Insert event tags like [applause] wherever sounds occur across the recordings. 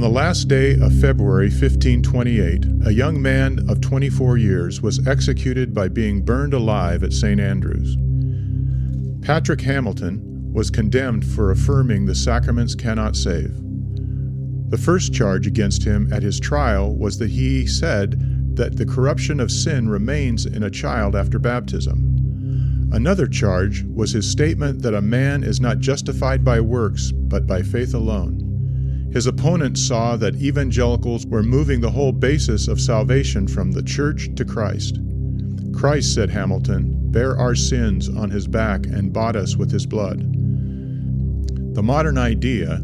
On the last day of February 1528, a young man of 24 years was executed by being burned alive at St. Andrews. Patrick Hamilton was condemned for affirming the sacraments cannot save. The first charge against him at his trial was that he said that the corruption of sin remains in a child after baptism. Another charge was his statement that a man is not justified by works, but by faith alone. His opponents saw that evangelicals were moving the whole basis of salvation from the church to Christ. Christ, said Hamilton, bare our sins on his back and bought us with his blood. The modern idea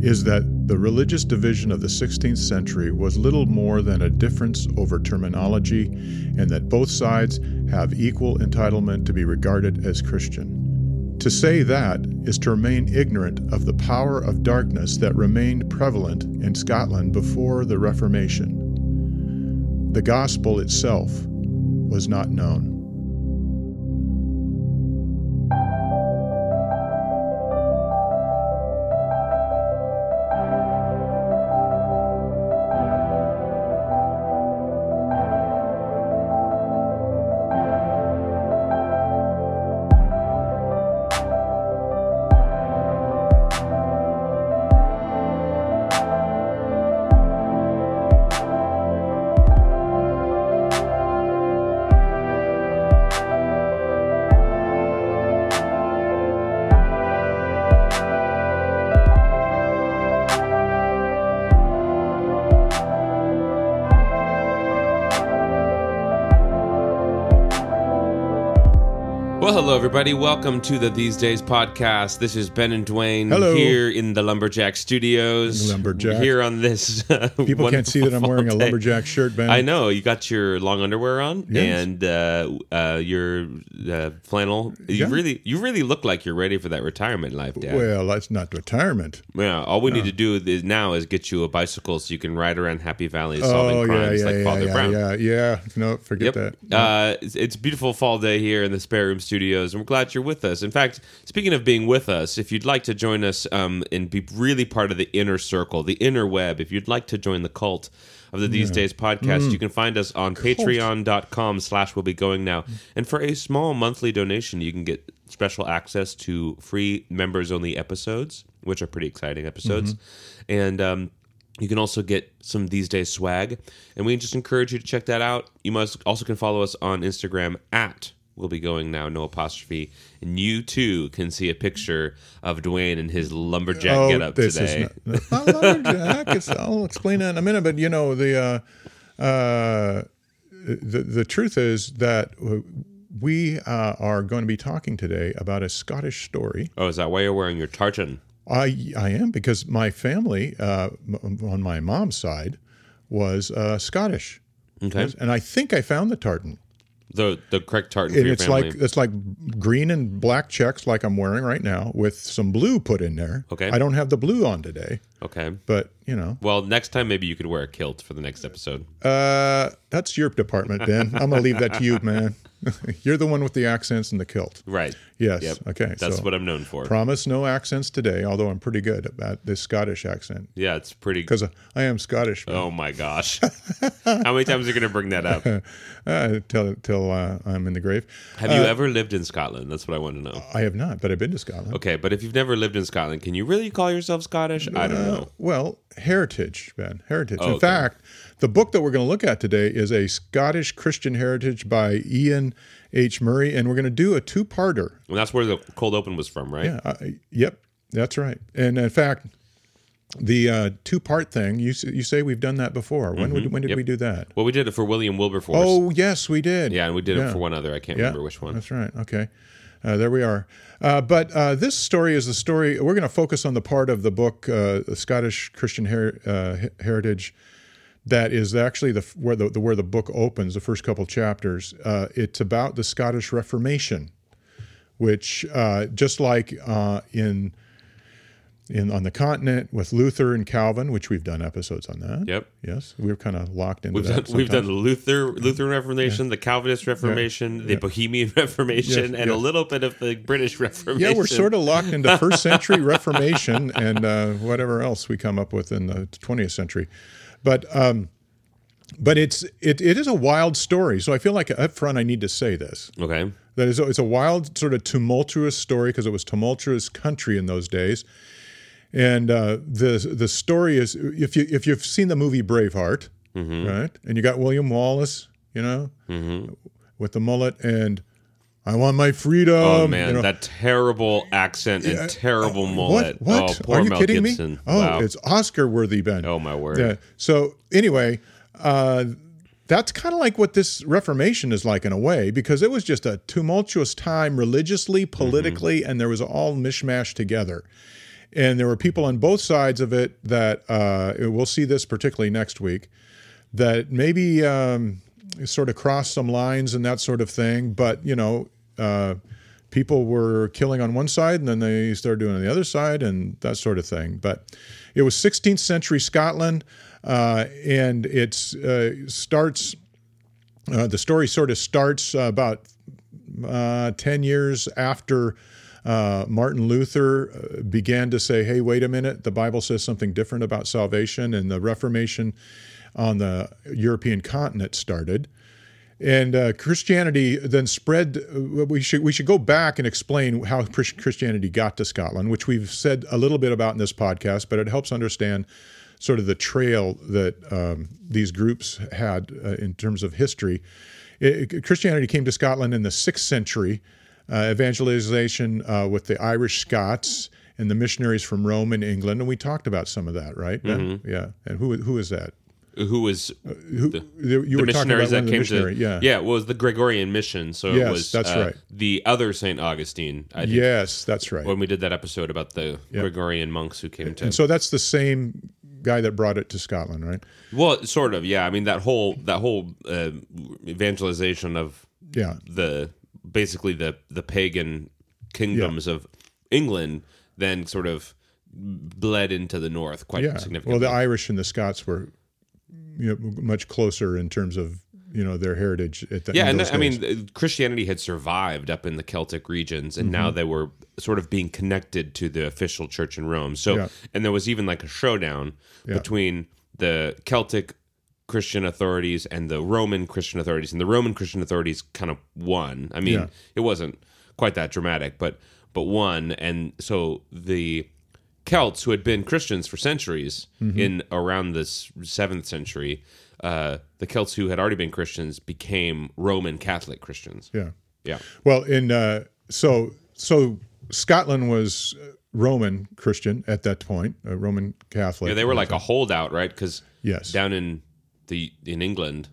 is that the religious division of the 16th century was little more than a difference over terminology and that both sides have equal entitlement to be regarded as Christian. To say that is to remain ignorant of the power of darkness that remained prevalent in Scotland before the Reformation. The gospel itself was not known. Well, hello, everybody. Welcome to the These Days podcast. This is Ben and Dwain Hello. here in the Lumberjack Studios. Lumberjack. Here on this. [laughs] Uh, People can't see that I'm wearing a lumberjack shirt, Ben. I know. You got your long underwear on Yes. and uh, uh, your uh, flannel. You Yeah. really you really look like you're ready for that retirement life, Dad. Well, that's not retirement. yeah, all we need to do is now is get you a bicycle so you can ride around Happy Valley solving Oh, yeah, crimes yeah, like yeah, Father yeah, Brown. yeah, yeah. No, forget Yep. that. Uh, it's, beautiful fall day here in the Spare Room Studios, and we're glad you're with us. In fact, speaking of being with us, if you'd like to join us um, and be really part of the inner circle, the inner web, if you'd like to join the cult of the These Days podcast, Mm. you can find us on patreon.com slash we'll be going now. And for a small monthly donation, you can get special access to free members only episodes, which are pretty exciting episodes. Mm-hmm. And um, you can also get some these days swag, and we just encourage you to check that out. You must also can follow us on Instagram at We'll be going now, no apostrophe, and you too can see a picture of Dwain in his lumberjack oh, getup this today. is not, not [laughs] lumberjack. I'll explain that in a minute. But you know the uh, uh, the the truth is that we uh, are going to be talking today about a Scottish story. oh, is that why you're wearing your tartan? I I am because my family uh, m- on my mom's side was uh, Scottish, Okay, and I think I found the tartan. The the correct tartan And it's family. like it's like green and black checks, like I'm wearing right now, with some blue put in there. Okay. I don't have the blue on today, okay. but you know, Well, next time maybe you could wear a kilt for the next episode. uh, that's your department, Ben. I'm gonna leave that to you, man. [laughs] You're the one with the accents and the kilt. Right. Yes. Yep. Okay. That's so what I'm known for. promise no accents today, although I'm pretty good at this Scottish accent yeah, it's pretty. because I am Scottish. man. Oh my gosh! [laughs] How many times are you going to bring that up? [laughs] Uh, till till uh, I'm in the grave. Have you ever lived in Scotland? That's what I want to know. I have not, but I've been to Scotland. Okay, but if you've never lived in Scotland, can you really call yourself Scottish? I don't know. Well, heritage, Ben. Heritage. Oh, in okay. fact, the book that we're going to look at today is a Scottish Christian heritage by Iain H. Murray, and we're going to do a two-parter. And that's where the cold open was from, right? Yeah. Uh, yep. That's right. And in fact, the uh, two-part thing you you say we've done that before. When would, when did Mm-hmm. Yep. we do that? Well, we did it for William Wilberforce. Oh, yes, we did. yeah, and we did it for one other. I can't Yeah, remember which one. That's right. Okay. Uh, there we are. Uh, but uh, this story is the story. We're going to focus on the part of the book, uh, Scottish Christian Her- uh, He- Heritage, that is actually the where the, the where the book opens. The first couple chapters. Uh, it's about the Scottish Reformation, which uh, just like uh, in in on the continent with Luther and Calvin, which we've done episodes on that. Yep. Yes, we were kind of locked into We've that. done, we've done the Luther Lutheran Reformation, the Calvinist Reformation, the Bohemian Reformation, Yes, and a little bit of the British Reformation. Yeah, we're sort of locked into first century [laughs] Reformation and uh, whatever else we come up with in the 20th century. But um, but it's it, it is a wild story. So I feel like up front I need to say this. okay. That is, it's a wild, sort of tumultuous story because it was tumultuous country in those days. And uh, the the story is if you if you've seen the movie Braveheart, right, and you got William Wallace, you know, with the mullet and I want my freedom. Oh man, you know. that terrible accent and terrible mullet. What? Oh, What? poor Are you Mel kidding Gibson. me? Oh, wow. it's Oscar worthy, Ben. oh my word. Yeah. So anyway, uh, that's kind of like what this Reformation is like in a way, because it was just a tumultuous time religiously, politically, and there was all mishmash together. And there were people on both sides of it that uh, we'll see this particularly next week that maybe um, sort of crossed some lines and that sort of thing. But you know, uh, people were killing on one side and then they started doing on the other side and that sort of thing. But it was 16th century Scotland, uh, and it uh, starts. Uh, the story sort of starts about uh, 10 years after uh, Martin Luther began to say, hey, wait a minute, the Bible says something different about salvation, and the Reformation on the European continent started. And uh, Christianity then spread. uh, We should we should go back and explain how Christianity got to Scotland, which we've said a little bit about in this podcast, but it helps understand sort of the trail that um, these groups had uh, in terms of history. It- it- Christianity came to Scotland in the sixth century. Uh, evangelization uh, with the Irish Scots and the missionaries from Rome and England, and we talked about some of that, right? Ben? Yeah. And who who is that? Who was Who, the, you the were talking about missionaries that came missionary, to yeah. yeah it was the Gregorian mission. So it was that's uh, right. the other Saint Augustine. I think Yes, that's right. when we did that episode about the Gregorian monks who came to. And so that's the same guy that brought it to Scotland, right? well, sort of, yeah. I mean that whole that whole uh, evangelization of Yeah. the basically the the pagan kingdoms of England then sort of bled into the north quite Yeah. significantly. Well, the Irish and the Scots were you know, much closer in terms of you know their heritage at the yeah, and I mean uh, Christianity had survived up in the Celtic regions, and now mm-hmm. they were sort of being connected to the official church in Rome. So, Yeah. and there was even like a showdown between the Celtic Christian authorities and the Roman Christian authorities, and the Roman Christian authorities kind of won. I mean, Yeah. it wasn't quite that dramatic, but but won, and so the Celts who had been Christians for centuries Mm-hmm. in around this seventh century, uh, the Celts who had already been Christians became Roman Catholic Christians. yeah. Yeah, Well, in uh, so so Scotland was uh, Roman Christian at that point, a Roman Catholic. yeah, they were like a holdout, right? Because Yes. down in the in England,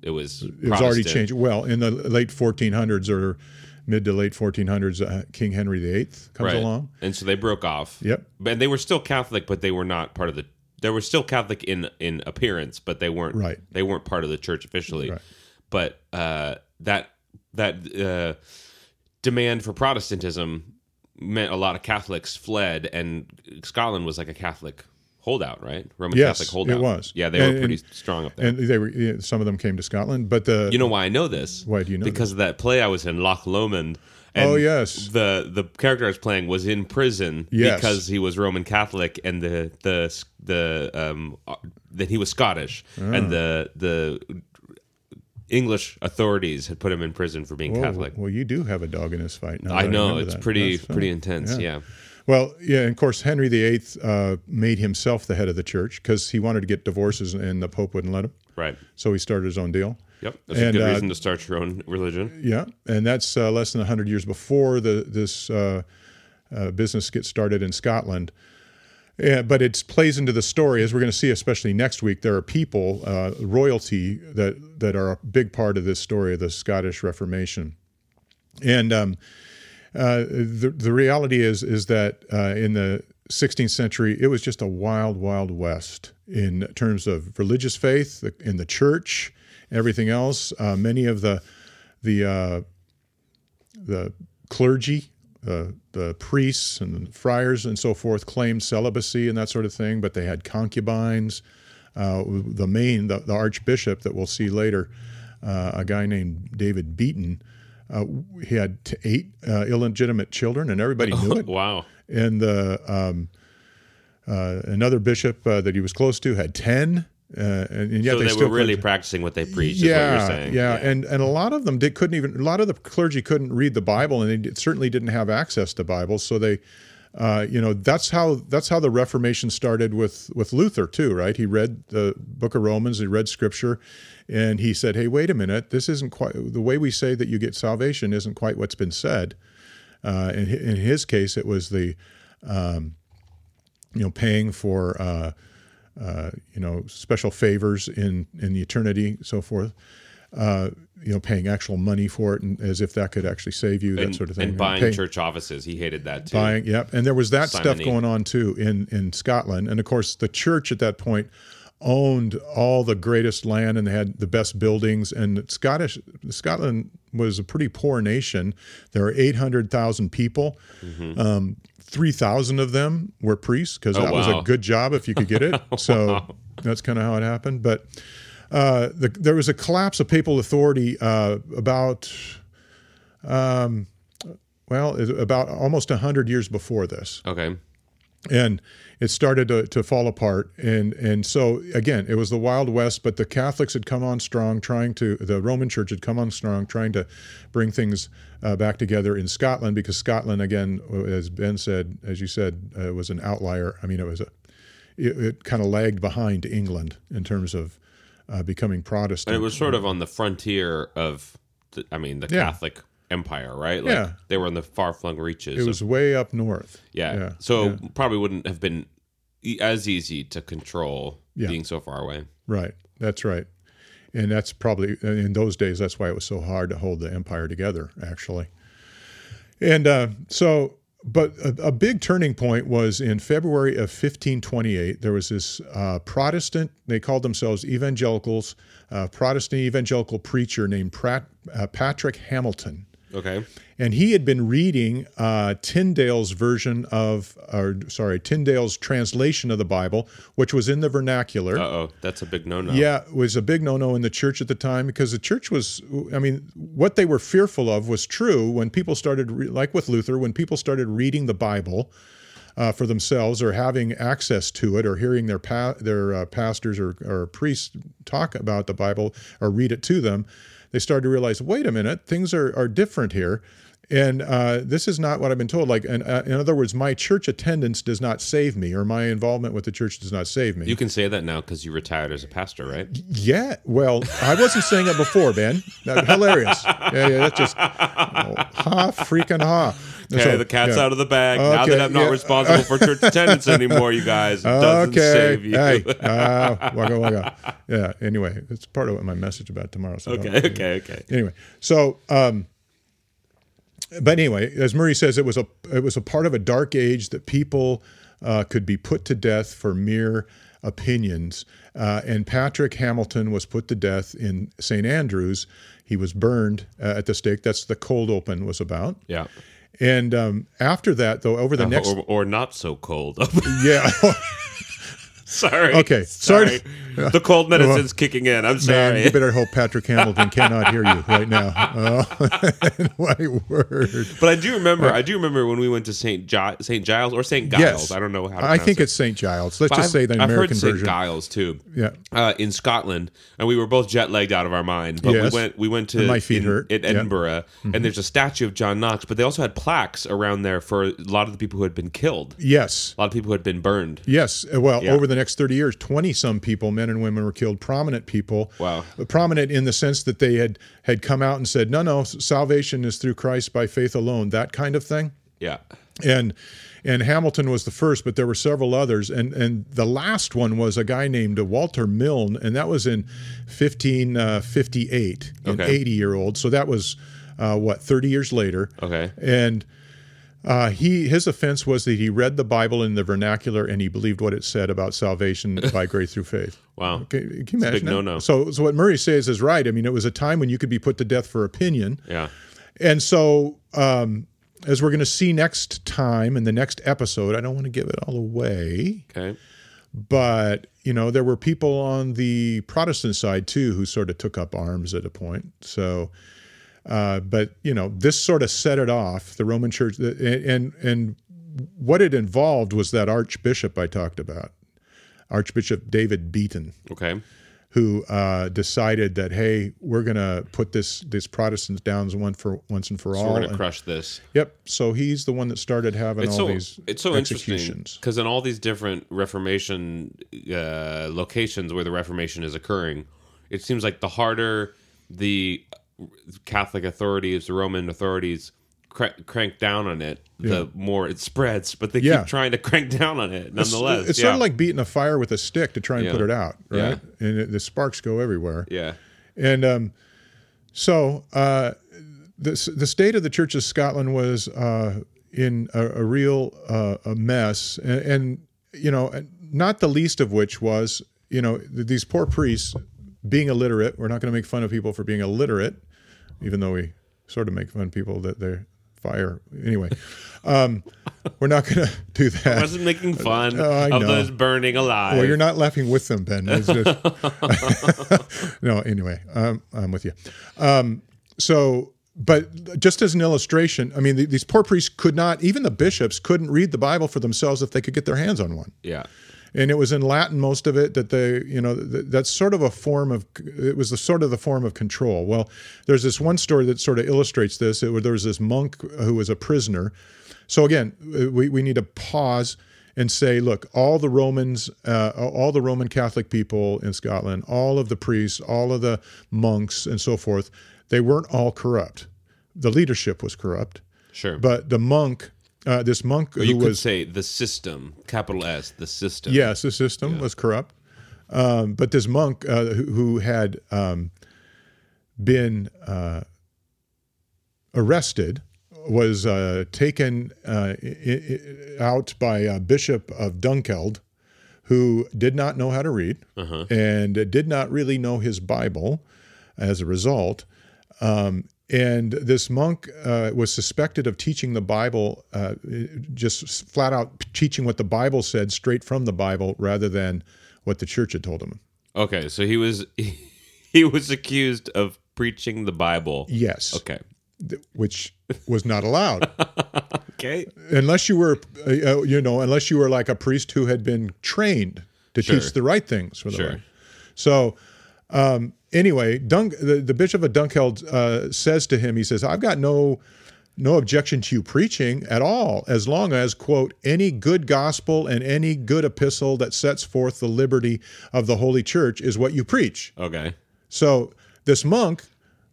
it was it was already changed. Well, in the late 1400s or mid to late 1400s, uh, King Henry VIII comes right? along. and so they broke off. Yep. and they were still Catholic, but they were not part of the. They were still Catholic in in appearance, but they weren't. Right. They weren't part of the church officially. Right. But uh, that that uh, demand for Protestantism meant a lot of Catholics fled, and Scotland was like a Catholic holdout, right? Roman Yes, Catholic holdout. it was. Yeah, they And- were pretty and- strong up there. And they were yeah, some of them came to Scotland, but the you know why I know this? Why do you know Because of that play I was in, Loch Lomond. And Oh, yes. the the character I was playing was in prison Yes. because he was Roman Catholic and the the the um uh, that he was Scottish Ah. and the the English authorities had put him in prison for being Whoa, Catholic. Well, you do have a dog in this fight. now I know remember it's that. pretty That's pretty intense. Yeah. Well, yeah, and of course Henry VIII uh, made himself the head of the church because he wanted to get divorces, and the Pope wouldn't let him. right. So he started his own deal. Yep, that's And, a good uh, reason to start your own religion. Yeah, and that's uh, less than hundred years before the this uh, uh, business gets started in Scotland. Yeah, but it plays into the story as we're going to see, especially next week. There are people, uh, royalty that that are a big part of this story of the Scottish Reformation, and um, uh, the the reality is is that uh, in the 16th century it was just a wild, wild west in terms of religious faith in the church, everything else. Uh, many of the the uh, the clergy the the priests and friars and so forth claimed celibacy and that sort of thing, but they had concubines. Uh, the main, the, the archbishop that we'll see later, a guy named David Beaton, uh, he had t- eight uh, illegitimate children, and everybody knew [laughs] it. Wow. And the um, uh, another bishop uh, that he was close to had ten. Uh, and, and yet So they, they, still were really practicing what they preach. yeah, is what you're saying. yeah, and and a lot of them did couldn't even a lot of the clergy couldn't read the Bible, and they did- certainly didn't have access to Bibles. So they, uh, you know, that's how that's how the Reformation started with with Luther too, right? He read the Book of Romans, he read Scripture, and he said, "Hey, wait a minute, this isn't quite the way we say that you get salvation isn't quite what's been said." Uh, in, in his case, it was the, um, you know, paying for. Uh, uh, you know, special favors in in the eternity, so forth. Uh, you know, paying actual money for it, and as if that could actually save you, that And, sort of thing. and buying Paying- church offices. He hated that too. buying, yep. And there was that stuff going on too in in Scotland, and of course, the church at that point owned all the greatest land and they had the best buildings. And Scottish Scotland was a pretty poor nation. There are eight hundred thousand people. Um, Three thousand of them were priests because that was Mm-hmm. Oh, wow. a good job if you could get it. [laughs] So that's kind of how it happened. But uh, the, there was a collapse of papal authority uh, about um, well, about almost 100 years before this. Okay. And it started to, to fall apart. And, and so, again, it was the Wild West, but the Catholics had come on strong, trying to, the Roman Church had come on strong, trying to bring things uh, back together in Scotland, because Scotland, again, as Ben said, as you said, uh, was an outlier. I mean, it was a, it, it kind of lagged behind England in terms of uh, becoming Protestant. And it was sort of on the frontier of, the, I mean, the Yeah. Catholic Empire, right? Like Yeah. They were in the far flung reaches. it of- was way up north. yeah. yeah, So yeah. probably wouldn't have been as easy to control being so far away. Right. That's right. And that's probably in those days. That's why it was so hard to hold the empire together, actually. And uh, so, but a, a big turning point was in February of 1528. There was this uh, Protestant. They called themselves evangelicals. Uh, Protestant evangelical preacher named Pratt, uh, Patrick Hamilton Okay. and he had been reading uh, Tyndale's version of, or sorry, Tyndale's translation of the Bible, which was in the vernacular. Uh oh. That's a big no no. Yeah, it was a big no-no in the church at the time because the church was. I mean, what they were fearful of was true when people started, re- like with Luther, when people started reading the Bible uh, for themselves or having access to it or hearing their pa- their uh, pastors or, or priests talk about the Bible or read it to them, they started to realize, wait a minute, things are are different here. And uh, this is not what I've been told. Like, and, uh, in other words, my church attendance does not save me, or my involvement with the church does not save me. You can say that now because you retired as a pastor, right? Yeah, well, I wasn't saying it before, Ben. That, hilarious. Yeah, yeah, that's just oh, ha, freaking ha. Okay, So, the cat's yeah. out of the bag. now Okay, that I'm not yeah. responsible for church attendance anymore, you guys, it doesn't Okay, save you. hey, uh, [laughs] waka waka. Yeah. Anyway, it's part of what my message about tomorrow. So okay, okay, okay. anyway, so um, but anyway, as Murray says, it was a it was a part of a dark age that people uh, could be put to death for mere opinions. Uh, and Patrick Hamilton was put to death in St. Andrews. He was burned uh, at the stake. That's the cold open was about. Yeah. And um, after that, though, over the next or, or not so cold. [laughs] yeah. [laughs] sorry. Okay, sorry. sorry. the cold medicine's kicking in. I'm sorry. Man, you better hope Patrick [laughs] Hamilton cannot hear you right now. Oh, [laughs] my word. But I do remember. I do remember when we went to Saint Gi- Saint Giles or Saint Giles. Yes. I don't know how. To I think it. it's St. Giles. Let's But just I've- say the I've American heard St. version. Giles too. Yeah. Uh, in Scotland, and we were both jet lagged out of our mind. But Yes. we went. We went to And my feet in- hurt. in Yeah. Mm-hmm. Edinburgh, and there's a statue of John Knox. But they also had plaques around there for a lot of the people who had been killed. Yes. A lot of people who had been burned. Yes. Uh, Well, Yeah. over the next 30 years, 20 some people, men and women, were killed. Prominent people. Wow. Uh, Prominent in the sense that they had, had come out and said, no, no, salvation is through Christ by faith alone, that kind of thing. Yeah. and and Hamilton was the first, but there were several others, and and the last one was a guy named Walter Milne, and that was in 1558, an Okay. 80 year old. So that was uh, what 30 years later, Okay. and. Uh, he his offense was that he read the Bible in the vernacular and he believed what it said about salvation [laughs] by grace through faith. Wow. Okay, can you imagine big that? no-no. So, so what Murray says is right. I mean, it was a time when you could be put to death for opinion, Yeah. and so um, as we're going to see next time in the next episode, I don't want to give it all away, Okay. but you know there were people on the Protestant side too who sort of took up arms at a point. So, uh, but you know this sort of set it off. The Roman Church and and, and what it involved was that Archbishop I talked about, Archbishop David Beaton Okay. who uh, decided that hey, we're going to put this this Protestants down one for once and for So all. we're gonna And- crush this. yep. So he's the one that started having It's all so these it's so interesting executions. because in all these different Reformation uh, locations where the Reformation is occurring, it seems like the harder the Catholic authorities, the Roman authorities, cra- crank down on it, the more it spreads. But they Yeah. keep trying to [laughs] crank down on it, nonetheless. it's yeah. sort of like beating a fire with a stick to try and put it out, right? And it, the sparks go everywhere. yeah, And um, so uh, the the state of the Church of Scotland was uh, in a, a real uh, a mess, and, and you know, not the least of which was you know these poor priests being illiterate. We're not going to make fun of people for being illiterate, even though we sort of make fun of people that they're fire anyway. [laughs] Um, we're not going [laughs] to do that. I wasn't making fun Oh, I of those burning alive. Well, you're not laughing with them, Ben. Just, [laughs] no, anyway, um, I'm with you. Um, so, but just as an illustration, I mean, th- these poor priests could not, even the bishops couldn't read the Bible for themselves if they could get their hands on one. Yeah, And it was in Latin, most of it, that they, you know, th- that's sort of a form of, it was the sort of the form of control. Well, there's this one story that sort of illustrates this. It, there was this monk who was a prisoner. So again, we, we need to pause and say, look, all the Romans, uh, all the Roman Catholic people in Scotland, all of the priests, all of the monks, and so forth, they weren't all corrupt. The leadership was corrupt, sure. but the monk, uh, this monk you who could was say the system, capital S, the system. Yes, the system was corrupt. Um, but this monk uh, who, who had um, been uh, arrested was uh, taken uh, i- out by a bishop of Dunkeld, who did not know how to read and did not really know his Bible as a result. Um, and this monk uh, was suspected of teaching the Bible, uh, just flat out teaching what the Bible said straight from the Bible rather than what the church had told him. Okay, so he was [laughs] he was accused of preaching the Bible. Yes, Okay. which was not allowed [laughs] Okay. unless you were, uh, uh, you know, unless you were like a priest who had been trained to Sure. teach the right things for the Sure. Lord. So, um, anyway, Dunk, the, the bishop of Dunkeld uh, says to him, he says, "I've got no." No objection to you preaching at all, as long as, quote, any good gospel and any good epistle that sets forth the liberty of the Holy Church is what you preach. Okay. So this monk,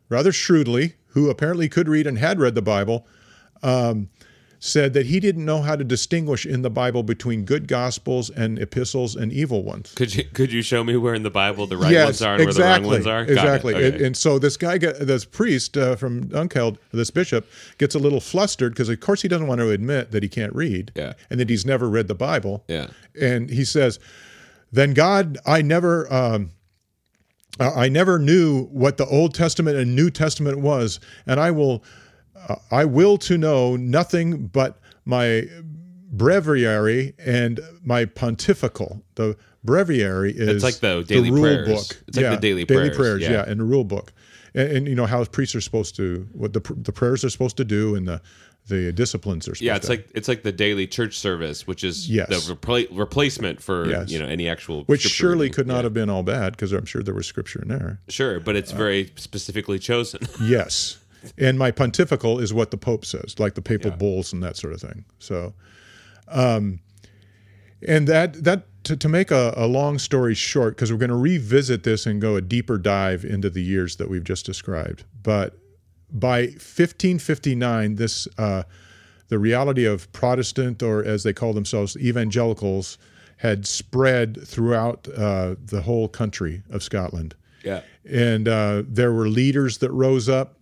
rather shrewdly, who apparently could read and had read the Bible, um, said that he didn't know how to distinguish in the Bible between good gospels and epistles and evil ones. Could you could you show me where in the Bible the right yes, ones are and exactly, where the wrong ones are? Got exactly. Okay. And, and so this guy, got, this priest uh, from Dunkeld, this bishop, gets a little flustered because, of course, he doesn't want to admit that he can't read Yeah. and that he's never read the Bible. yeah. and he says, "Then God, I never, um, I never knew what the Old Testament and New Testament was, and I will, Uh, I will to know nothing but my breviary and my pontifical. The breviary is It's like the daily the rule prayers. book. It's like yeah, the daily daily prayers, prayers. yeah. Yeah, and the rule book, and, and you know how priests are supposed to what the the prayers are supposed to do and the the disciplines are supposed to. Yeah, it's to like it's like the daily church service, which is Yes. the repla- replacement for Yes. you know any actual which surely reading. could not Yeah. have been all bad because I'm sure there was scripture in there. sure, but it's uh, very specifically chosen. [laughs] Yes. And my pontifical is what the Pope says, like the papal bulls and that sort of thing. So, um, and that, that to, to make a, a long story short, because we're going to revisit this and go a deeper dive into the years that we've just described. But by 1559, this, uh, the reality of Protestant, or as they call themselves, evangelicals, had spread throughout uh, the whole country of Scotland yeah. and uh, there were leaders that rose up,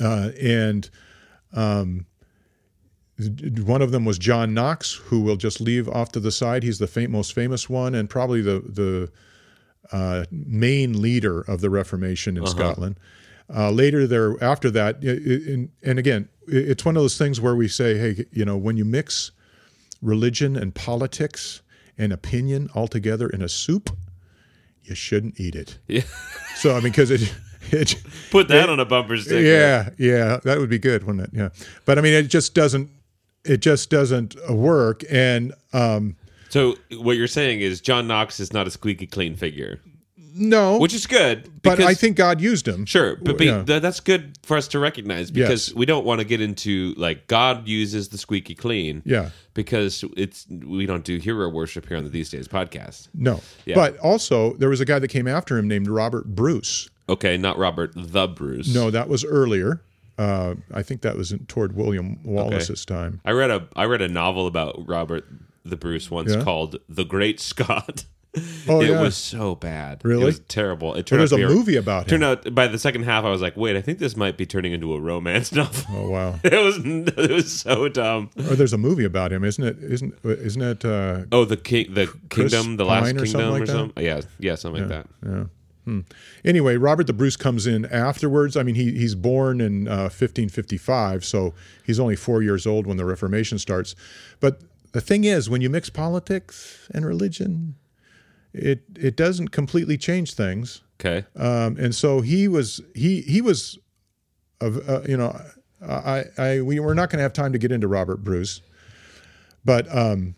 uh, and um, one of them was John Knox, who we'll just leave off to the side. He's the fam- most famous one, and probably the the uh, main leader of the Reformation in Scotland. Uh, later, there after that, i- i- in, and again, it's one of those things where we say, hey, you know, when you mix religion and politics and opinion all together in a soup, you shouldn't eat it. Yeah. So I mean, because it, it, [laughs] Put that on a bumper sticker. yeah, yeah, that would be good, wouldn't it? Yeah, but I mean, it just doesn't, it just doesn't work. And um, So what you're saying is John Knox is not a squeaky clean figure, no, which is good. but I think God used him. Sure, but be, Yeah. th- that's good for us to recognize because Yes. we don't want to get into like God uses the squeaky clean. Yeah. because it's we don't do hero worship here on the These Days podcast. No, Yeah. but also there was a guy that came after him named Robert Bruce. Okay, not Robert the Bruce. No, that was earlier. Uh, I think that was in, toward William Wallace's time. I read a I read a novel about Robert the Bruce once Yeah? called The Great Scott. Oh, [laughs] it yeah. was so bad. Really? It was terrible. It turned There's out a movie about him. Turned out by the second half, I was like, wait, I think this might be turning into a romance [laughs] novel. Oh wow! [laughs] it was it was so dumb. or there's a movie about him, isn't it? Isn't isn't it? Uh, Oh, the king, the Chris kingdom, the last Pine or kingdom, something like or something. Yeah, yeah, something like that. yeah. Hmm. Anyway, Robert the Bruce comes in afterwards. I mean, he he's born in uh, 1555, so he's only four years old when the Reformation starts. But the thing is, when you mix politics and religion, it it doesn't completely change things. Okay. um, and so he was he he was of uh, you know I I we we're not going to have time to get into Robert Bruce, but um,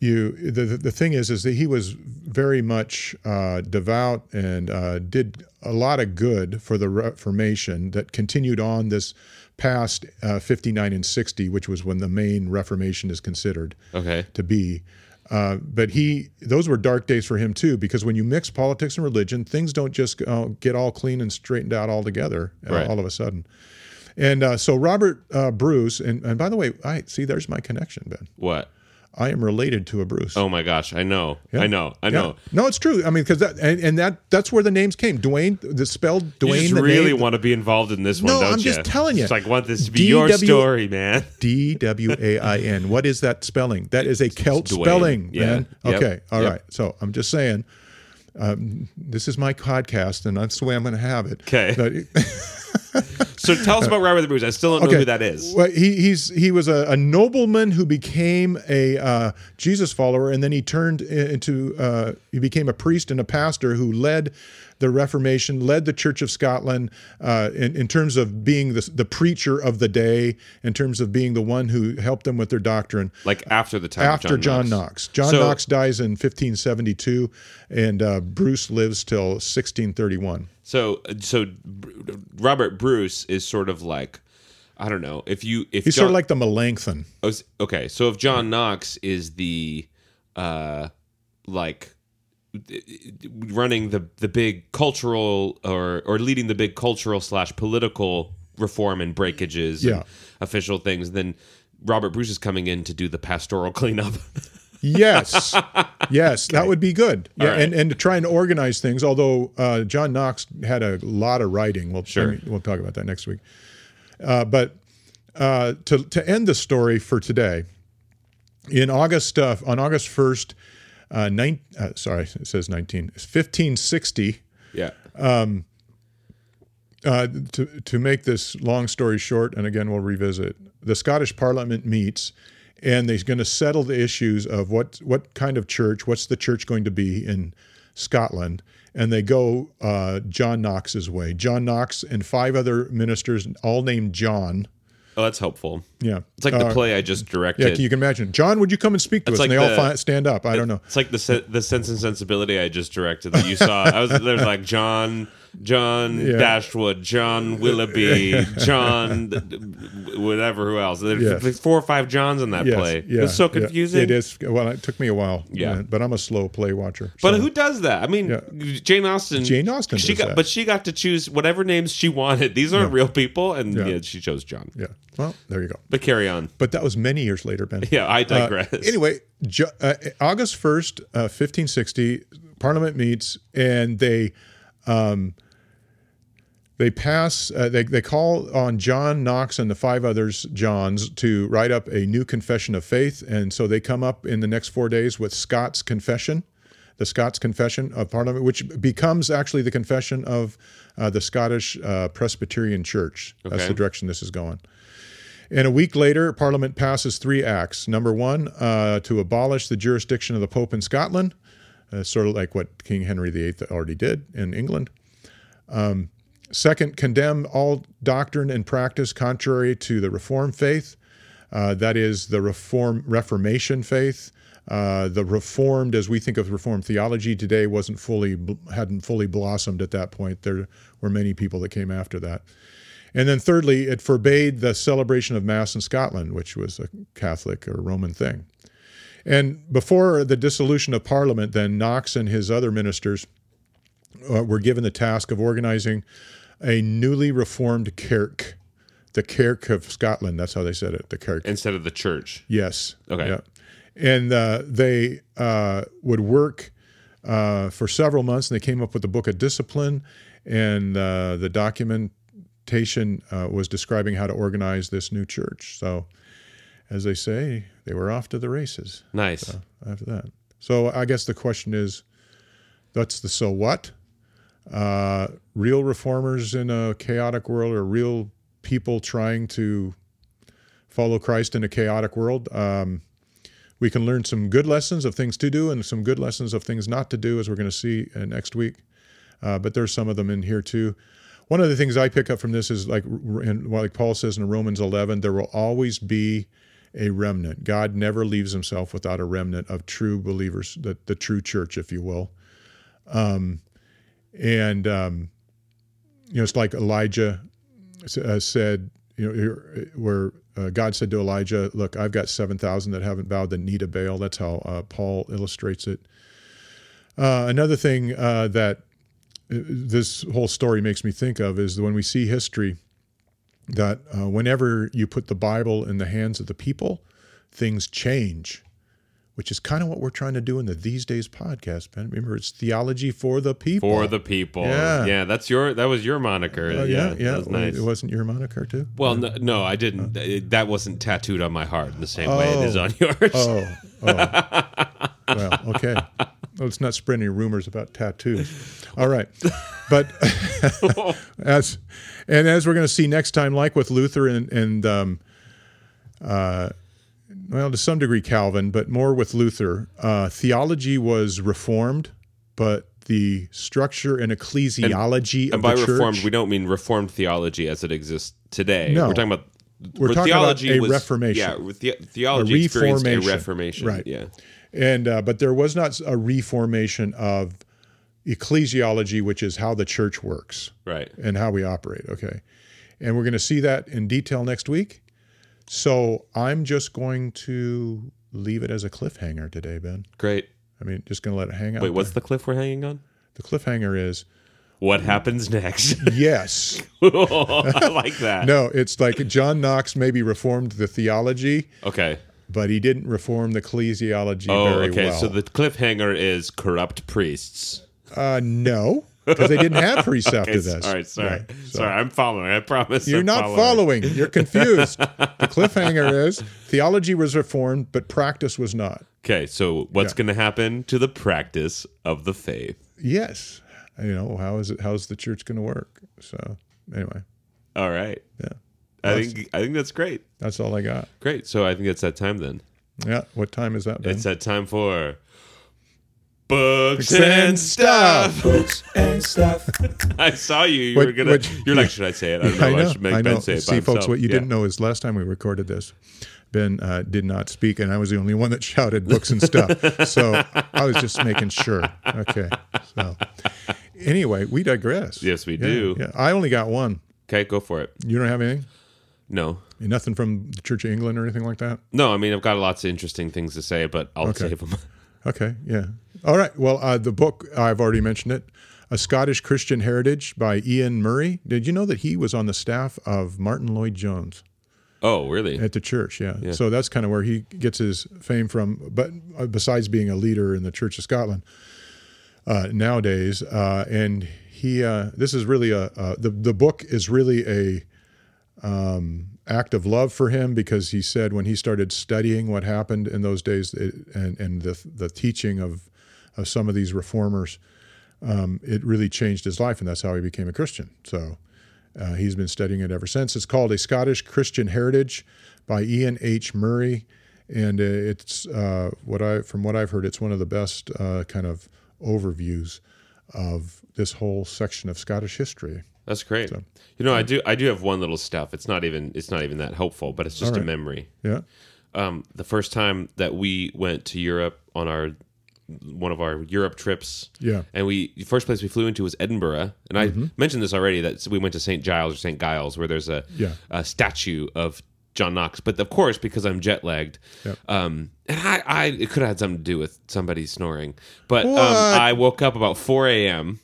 you the the the thing is is that he was very much uh, devout and uh, did a lot of good for the Reformation that continued on this past uh, 59 and 60 which was when the main Reformation is considered Okay. to be. Uh, but he, those were dark days for him too, because when you mix politics and religion, things don't just uh, get all clean and straightened out all together uh, Right. all of a sudden. And uh, so Robert uh, Bruce, and, and by the way, I see there's my connection, Ben. What? I am related to a Bruce. Oh my gosh! I know. I know. I Yeah. know. No, it's true. I mean, because that and, and that that's where the names came. Dwain, the spelled You Dwain. just the really name, want to be involved in this one, No, don't? I'm you? just telling you. It's like want this to be your story, man. [laughs] D W A I N. What is that spelling? That is a Celt spelling, Yeah. man. Yep. Okay, all right. Yep. So I'm just saying, um, this is my podcast, and that's the way I'm going to have it. Okay. So tell us about Robert the Bruce. I still don't know okay. who that is. Well, he he's he was a, a nobleman who became a uh, Jesus follower, and then he turned into uh, he became a priest and a pastor who led the Reformation, led the Church of Scotland uh, in, in terms of being the, the preacher of the day, in terms of being the one who helped them with their doctrine. Like after the time after of John, John Knox. John So- Knox dies in 1572, and uh, Bruce lives till 1631. So, so Robert Bruce is sort of like, I don't know if you if He's John, sort of like the Melanchthon. Oh, okay, so if John Knox is the uh like running the the big cultural or or leading the big cultural slash political reform and breakages Yeah. and official things, then Robert Bruce is coming in to do the pastoral [laughs] cleanup. Yes, yes, that would be good. Yeah, right. and and to try and organize things. Although uh, John Knox had a lot of writing. We'll Sure. we'll talk about that next week. Uh, but uh, to to end the story for today, in August uh, on August first, uh, nine, uh, sorry, it says nineteen. Fifteen sixty. yeah. Um, Uh, to to make this long story short, and again we'll revisit. The Scottish Parliament meets, and they're going to settle the issues of what what kind of church, what's the church going to be in Scotland, and they go uh, John Knox's way. John Knox and five other ministers, all named John. Oh, that's helpful. Yeah, It's like the Uh, play I just directed. yeah. You can imagine, John. Would you come and speak to us? like and they all the- fi- stand up. I don't know. It's like the se- the Sense and Sensibility I just directed that you saw. I was there's like John John Yeah. Dashwood, John Willoughby, [laughs] John whatever who else. There's Yes. four or five Johns in that Yes, play. yeah, it's so yeah. confusing. It is. Well, it took me a while. Yeah. but I'm a slow play watcher. But who does that? I mean, Yeah. Jane Austen. Jane Austen She got, that. but she got to choose whatever names she wanted. These aren't real people, and Yeah. yeah, she chose John. Yeah. Well, there you go. But carry on. But that was many years later, Ben. [laughs] Yeah, I Uh, digress. anyway, ju- uh, August 1st, uh, 1560, Parliament meets and they um, they pass, uh, they, they call on John Knox and the five others, Johns, to write up a new confession of faith. And so they come up in the next four days with Scots Confession. the Scots Confession a part of Parliament, which becomes actually the confession of uh, the Scottish uh, Presbyterian Church. That's the direction this is going. And a week later, Parliament passes three acts. Number one, uh, to abolish the jurisdiction of the Pope in Scotland, uh, sort of like what King Henry VIII already did in England. Um, second, condemn all doctrine and practice contrary to the Reformed faith, uh, that is the Reform Reformation faith. Uh, the Reformed, as we think of Reformed theology today, wasn't fully hadn't fully blossomed at that point. There were many people that came after that. And then thirdly, it forbade the celebration of Mass in Scotland, which was a Catholic or Roman thing. And before the dissolution of Parliament, then Knox and his other ministers uh, were given the task of organizing a newly reformed kirk, the Kirk of Scotland. That's how they said it, the Kirk. Instead of the church. Yes. Okay. Yeah. And uh, they uh, would work uh, for several months, and they came up with the Book of Discipline, and uh, the documentation uh, was describing how to organize this new church. So, as they say, they were off to the races Nice. after that. So, I guess the question is, that's the so what? Uh, real reformers in a chaotic world, or real people trying to follow Christ in a chaotic world. Um, we can learn some good lessons of things to do and some good lessons of things not to do, as we're going to see uh, next week. Uh, but there's some of them in here too. One of the things I pick up from this is like, in, like Paul says in Romans 11, there will always be a remnant. God never leaves himself without a remnant of true believers, the, the true church, if you will. Um, and, um, you know, it's like Elijah uh, said, you know, where uh, God said to Elijah, "Look, I've got seven thousand that haven't bowed the knee to Baal." That's how uh, Paul illustrates it. Uh, another thing uh, that uh, this whole story makes me think of is when we see history, that whenever you put the Bible in the hands of the people, things change. Which is kind of what we're trying to do in the These Days podcast, Ben. Remember, it's theology for the people. For the people. Yeah. Yeah, that's your that was your moniker. Oh, yeah, yeah. That was nice. It wasn't your moniker too. Well, no, no, I didn't. It- that wasn't tattooed on my heart in the same way it is Oh. on yours. Oh, oh. [laughs] well, okay. Let's not spread any rumors about tattoos. All right, but [laughs] as and as we're going to see next time, like with Luther and and um, uh, well, to some degree Calvin, but more with Luther, uh, theology was reformed, but the structure and ecclesiology and of by the church. And by reformed, we don't mean reformed theology as it exists today. No. We're talking about. We're talking about theology a was, reformation. Yeah, with the, theology experienced a reformation. reformation. Right. Yeah. And uh, but there was not a reformation of ecclesiology, which is how the church works Right. and how we operate. Okay, and we're going to see that in detail next week. So I'm just going to leave it as a cliffhanger today, Ben. Great. I mean, just going to let it hang out. Wait, what's there. the cliff we're hanging on? the cliffhanger? Is What happens next? [laughs] yes. [laughs] I like that. No, it's like John Knox maybe reformed the theology, Okay. but he didn't reform the ecclesiology Oh, very okay. well. So the cliffhanger is corrupt priests. uh, no, because they didn't have priests [laughs] after Okay, this. All right. Sorry. Right, so- Sorry. I'm following. I promise. You're I'm not following. You're confused. the [laughs] cliffhanger is theology was reformed, but practice was not. Okay. So what's Yeah. going to happen to the practice of the faith? Yes. You know, how is it how's the church gonna work? So anyway, All right. yeah. I That's- think I think that's great. That's all I got. Great. So I think it's that time then. Yeah. What time is that, Ben? It's that time for books and and stuff. Books and stuff. [laughs] I saw you. You What- were gonna. what- you're like, should I say it? I don't know. I I, know. should make I know. Ben say it. See, by folks, himself. what you Yeah. didn't know is last time we recorded this, Ben uh, did not speak, and I was the only one that [laughs] shouted books and stuff. so I was just making sure. Okay. So anyway, we digress. Yes, we Yeah, do. Yeah. I only got one. Okay, go for it. You don't have anything? No, Nothing from the Church of England or anything like that? no. I mean, I've got lots of interesting things to say, but I'll Okay. save them. [laughs] Okay, yeah. All right. Well, uh, the book, I've already mentioned it A Scottish Christian Heritage by Iain Murray. Did you know that he was on the staff of Martyn Lloyd-Jones Oh, really? at the church? Yeah. So that's kind of where he gets his fame from. But uh, besides being a leader in the Church of Scotland uh, nowadays, uh, and he, uh, this is really a, uh, the, the book is really a, um, act of love for him because he said when he started studying what happened in those days it, and, and the, the teaching of of some of these reformers, um, it really changed his life, and that's how he became a Christian. So uh, he's been studying it ever since. It's called A Scottish Christian Heritage by Iain H. Murray, and uh, it's uh, what I from what I've heard, it's one of the best uh, kind of overviews of this whole section of Scottish history. That's great. you know, I do I do have one little stuff. It's not even it's not even that helpful, but it's just a memory. Yeah. Um, the first time that we went to Europe on our one of our Europe trips. Yeah. And we the first place we flew into was Edinburgh. And I mentioned this already that we went to St. Giles or St. Giles where there's a, Yeah. a statue of John Knox. But of course, because I'm jet lagged, Yep. um, and I, I it could have had something to do with somebody snoring. But um, I woke up about 4 a.m.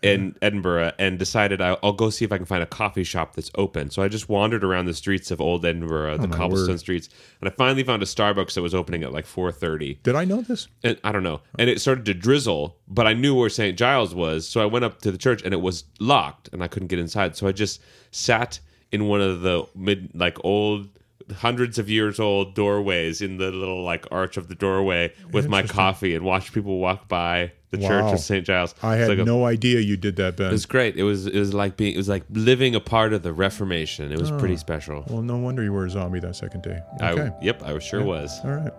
in Edinburgh and decided I'll, I'll go see if I can find a coffee shop that's open. So I just wandered around the streets of old Edinburgh, oh, the Oh, my cobblestone word. streets, and I finally found a Starbucks that was opening at like 4:30 Did I know this? and I don't know. And it started to drizzle, but I knew where St. Giles was, so I went up to the church and it was locked and I couldn't get inside. So I just sat in one of the mid like old hundreds of years old doorways in the little like arch of the doorway with my coffee and watch people walk by the church of St. Giles. I had like a- no idea you did that, Ben. it was great. It was it was like being it was like living a part of the Reformation. It was pretty special. well, no wonder you were a zombie that second day. I, yep, I sure was. All right.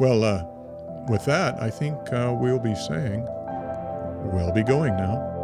Well, uh, with that, I think uh, we'll be saying we'll be going now.